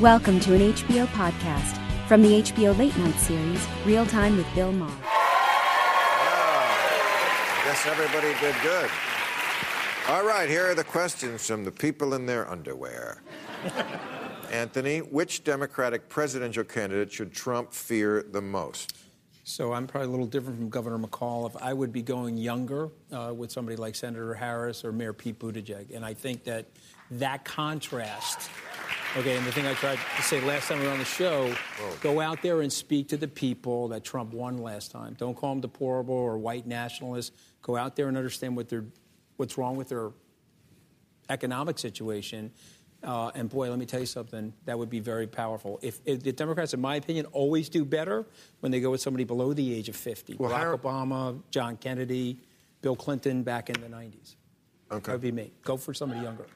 Welcome to an HBO podcast from the HBO Late Night series, Real Time with Bill Maher. I guess everybody did good. All right, here are the questions from the people in their underwear. Anthony, which Democratic presidential candidate should Trump fear the most? So I'm probably a little different from Governor McAuliffe. If I would be going younger uh, with somebody like Senator Harris or Mayor Pete Buttigieg, and I think that that contrast. Okay, and the thing I tried to say last time we were on the show, go out there and speak to the people that Trump won last time. Don't call them deplorable or white nationalists. Go out there and understand what they're, what's wrong with their economic situation. Uh, and boy, let me tell you something, that would be very powerful. If, if, the Democrats, in my opinion, always do better when they go with somebody below the age of 50. Well, Barack Obama, John Kennedy, Bill Clinton back in the 90s. Okay. That would be me. Go for somebody younger.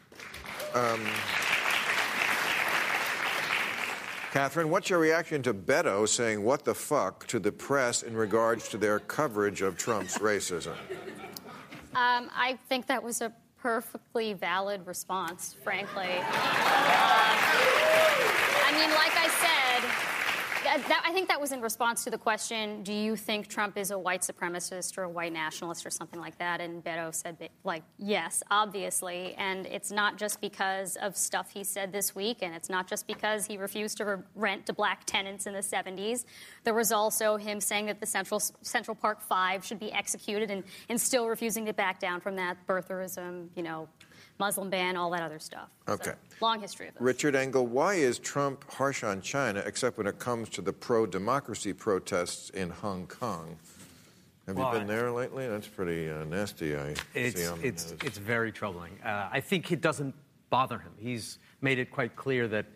Catherine, what's your reaction to Beto saying what the fuck to the press in regards to their coverage of Trump's racism? Um, I think that was a perfectly valid response, frankly. Um, I mean, like I said, that, uh, that, I think that was in response to the question Do you think Trump is a white supremacist or a white nationalist or something like that? And Beto said, like, yes, obviously. And it's not just because of stuff he said this week, and it's not just because he refused to re- rent to black tenants in the 70s. There was also him saying that the Central, Central Park Five should be executed and, and still refusing to back down from that birtherism, you know, Muslim ban, all that other stuff. So, Okay. long history of this. Richard Engel, why is Trump harsh on China except when it comes to the pro democracy protests in Hong Kong? Have Well, you been there lately? That's pretty uh, nasty, I It's, see on the it's, news. it's very troubling. Uh, I think it doesn't bother him. He's made it quite clear that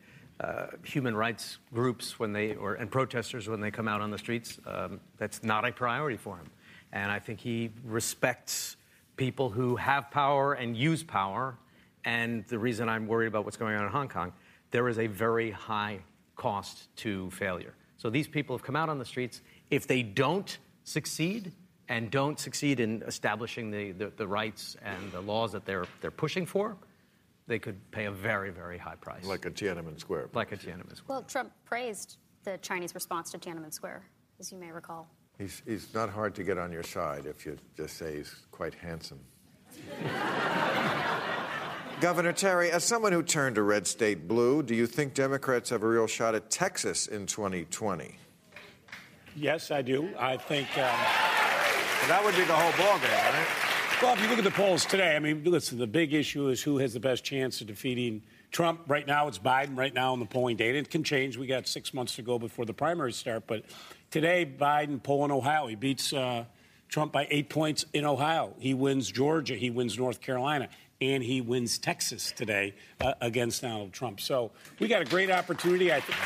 uh, human rights groups, when they or and protesters, when they come out on the streets, um, that's not a priority for him. And I think he respects people who have power and use power. And the reason I'm worried about what's going on in Hong Kong, there is a very high cost to failure. So these people have come out on the streets. If they don't succeed and don't succeed in establishing the, the, the rights and the laws that they're, they're pushing for, they could pay a very, very high price. like a Tiananmen Square. like a Tiananmen Square. Well, Trump praised the Chinese response to Tiananmen Square, as you may recall. He's, he's not hard to get on your side if you just say he's quite handsome. Governor Terry, as someone who turned a red state blue, do you think Democrats have a real shot at Texas in 2020? Yes, I do. I think. Um, that would be the whole ballgame, right? well, if you look at the polls today, I mean, listen, the big issue is who has the best chance of defeating Trump. Right now, it's Biden. Right now, in the polling data, it can change. We got six months to go before the primaries start. But today, Biden polling Ohio. He beats uh, Trump by eight points in Ohio. He wins Georgia. He wins North Carolina. And he wins Texas today uh, against Donald Trump. So we got a great opportunity. I think.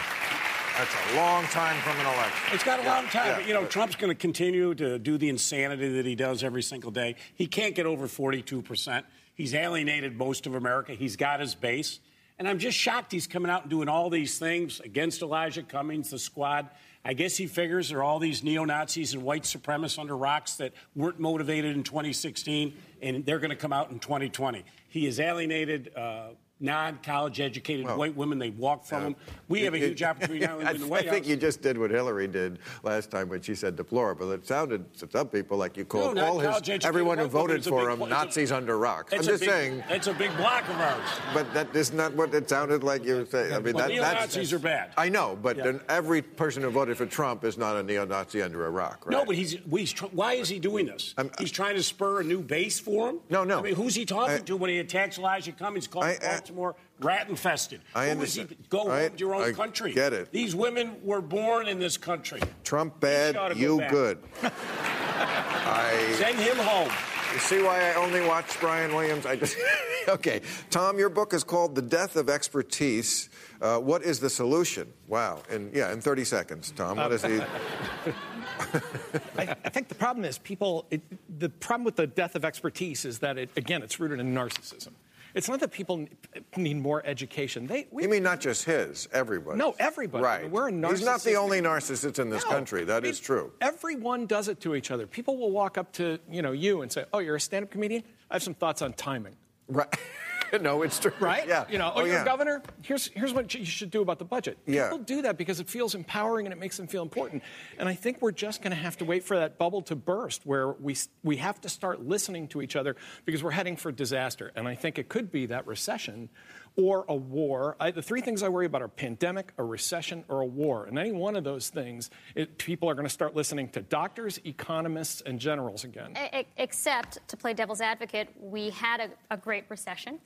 That's a long time from an election. It's got a Yeah, long time, yeah, but you know, Trump's going to continue to do the insanity that he does every single day. He can't get over 42%. He's alienated most of America. He's got his base. And I'm just shocked he's coming out and doing all these things against Elijah Cummings, the squad. I guess he figures there are all these neo Nazis and white supremacists under rocks that weren't motivated in 2016, and they're going to come out in 2020. He has alienated uh, non college educated Well, white women. They walk from him. We have a huge opportunity not only I, in the I think House. you just did what Hillary did last time when she said deplorable. It sounded to some people like you called not all his everyone who voted for big him it's a- Nazis under rocks. I'm just big, saying, It's a big block of ours. but that is not what it sounded like you were saying. I mean, Well, that, that's neo-Nazis are bad. I know, but Yeah. every person who voted for Trump is not a neo-Nazi under a rock, right? No, but he's, he's tr- why is he doing this? I'm- he's trying to spur a new base for him. No, no. I mean, who's he talking I- to when he attacks Elijah Cummings, calls I- I- Baltimore rat infested? I Who is he? Go I- home to your own I country. get it. These women were born in this country. Trump bad, to go you back. good. I. Send him home. You see why I only watch Brian Williams? I just okay. Tom, your book is called "The Death of Expertise." Uh, what is the solution? Wow, and yeah, in 30 seconds, Tom. What is the? I, I think the problem is people. It, the problem with the death of expertise is that it, again, it's rooted in narcissism. It's not that people need more education. They, we, You mean not just his? Everybody. No, everybody. Right. We're a narcissist. He's not the only narcissist in this No. country. That I is true. Everyone does it to each other. People will walk up to you know you and say, "Oh, you're a stand-up comedian. I have some thoughts on timing." Right. no, it's true. right? Yeah. You know, oh, oh, you're yeah. governor. Here's here's what you should do about the budget. Yeah. People do that because it feels empowering and it makes them feel important. And I think we're just going to have to wait for that bubble to burst, where we we have to start listening to each other because we're heading for disaster. And I think it could be that recession. Or a war. I, the three things I worry about are pandemic, a recession, or a war. And any one of those things, it, people are going to start listening to doctors, economists, and generals again. Except, to play devil's advocate, we had a, a great recession.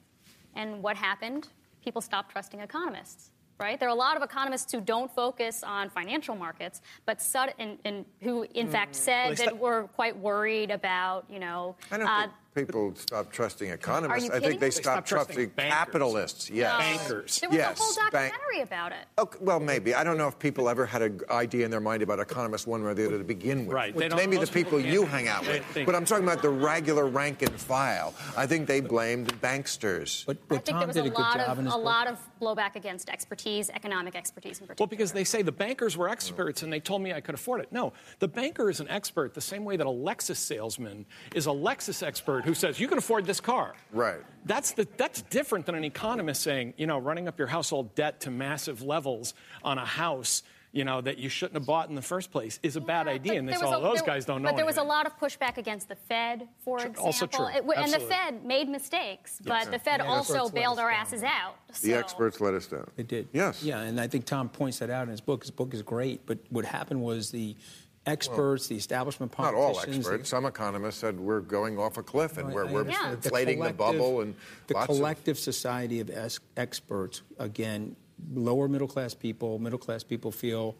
And what happened? People stopped trusting economists, right? There are a lot of economists who don't focus on financial markets, but sud- and, and who, in fact, said they that we're quite worried about, you know. Uh, people stop trusting economists. you I think they? They stop stopped trusting trusting bankers. capitalists. Yes. no. Bankers. There was Yes, a whole bank- documentary about it. Okay, well, maybe. I don't know if people ever had an idea in their mind about economists one way or the other to begin with. Right. They don't- Maybe the people people you hang out with. think- But I'm talking about the regular rank and file. I think they blamed banksters. But, I think Tom there was did a a good lot job of in his a book. lot of blowback against expertise, economic expertise in particular. Well, because they say the bankers were experts and they told me I could afford it. No, the banker is an expert the same way that a Lexus salesman is a Lexus expert who says, you can afford this car. Right. That's, the, that's different than an economist saying, you know, running up your household debt to massive levels on a house. You know that you shouldn't have bought in the first place is a bad Yeah, idea, and they there say, was "Oh, a- those there- guys don't know." But there was a anything." lot of pushback against the Fed, for True. example. Also true. It w- and the Fed made mistakes, but the Fed Yeah, also bailed our down. asses out. The experts let us down. They did. Yes. Yeah, and I think Tom points that out in his book. His book is great, but what happened was the experts, the establishment politicians. Not all experts. Some economists said we're going off a cliff and we're, we're understand. inflating the, collective- bubble and the lots of- collective society of es- experts again lower middle class people middle class people feel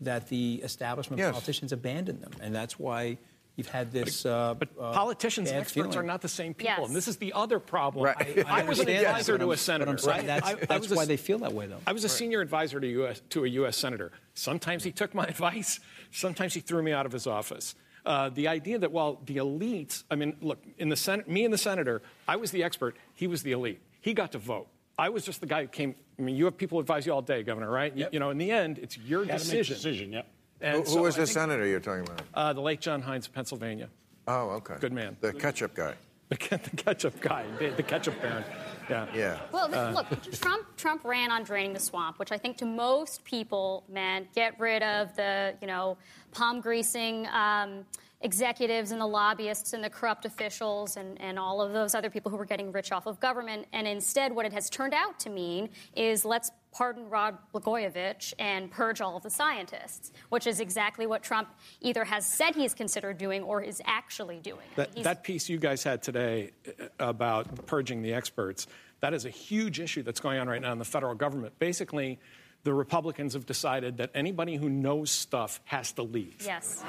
that the establishment Yes. politicians abandoned them and that's why you've had this uh, But uh, politicians and experts feeling. are not the same people, Yes. and this is the other problem. Right. I, I was an understand advisor to a senator. I'm saying right? that's, I- I that's was a- why they feel that way though I was a senior advisor to, US, to a U.S. senator. Sometimes he took my advice, sometimes he threw me out of his office. Uh, the idea that, while the elites, I mean, look, in the Senate, me and the senator, I was the expert, he was the elite. He got to vote. I was just the guy who came. I mean, you have people advise you all day, Governor, right? You- Yep. You, know, in the end, it's your Gotta make a decision. decision, yep. And Who, who so was the think, senator you're talking about? Uh, the late John Heinz of Pennsylvania. Oh, okay. Good man. The ketchup guy. The, ke- the ketchup guy, the, the ketchup baron. Yeah. Yeah. Well, Uh. look, Trump Trump ran on draining the swamp, which I think to most people meant get rid of the you know palm greasing um, executives and the lobbyists and the corrupt officials and, and all of those other people who were getting rich off of government. And instead, what it has turned out to mean is let's pardon Rod Blagojevich and purge all of the scientists, which is exactly what Trump either has said he's considered doing or is actually doing. That, that piece you guys had today uh, about purging the experts, that is a huge issue that's going on right now in the federal government. Basically, the Republicans have decided that anybody who knows stuff has to leave. Yes.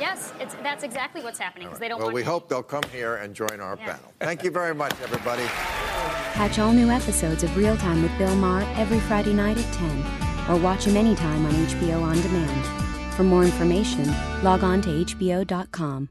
Yes, it's, that's exactly what's happening because they don't Well, want we to- hope they'll come here and join our Yeah. panel. Thank you very much, everybody. Catch all new episodes of Real Time with Bill Maher every Friday night at 10, or watch him anytime on HBO On Demand. For more information, log on to HBO.com.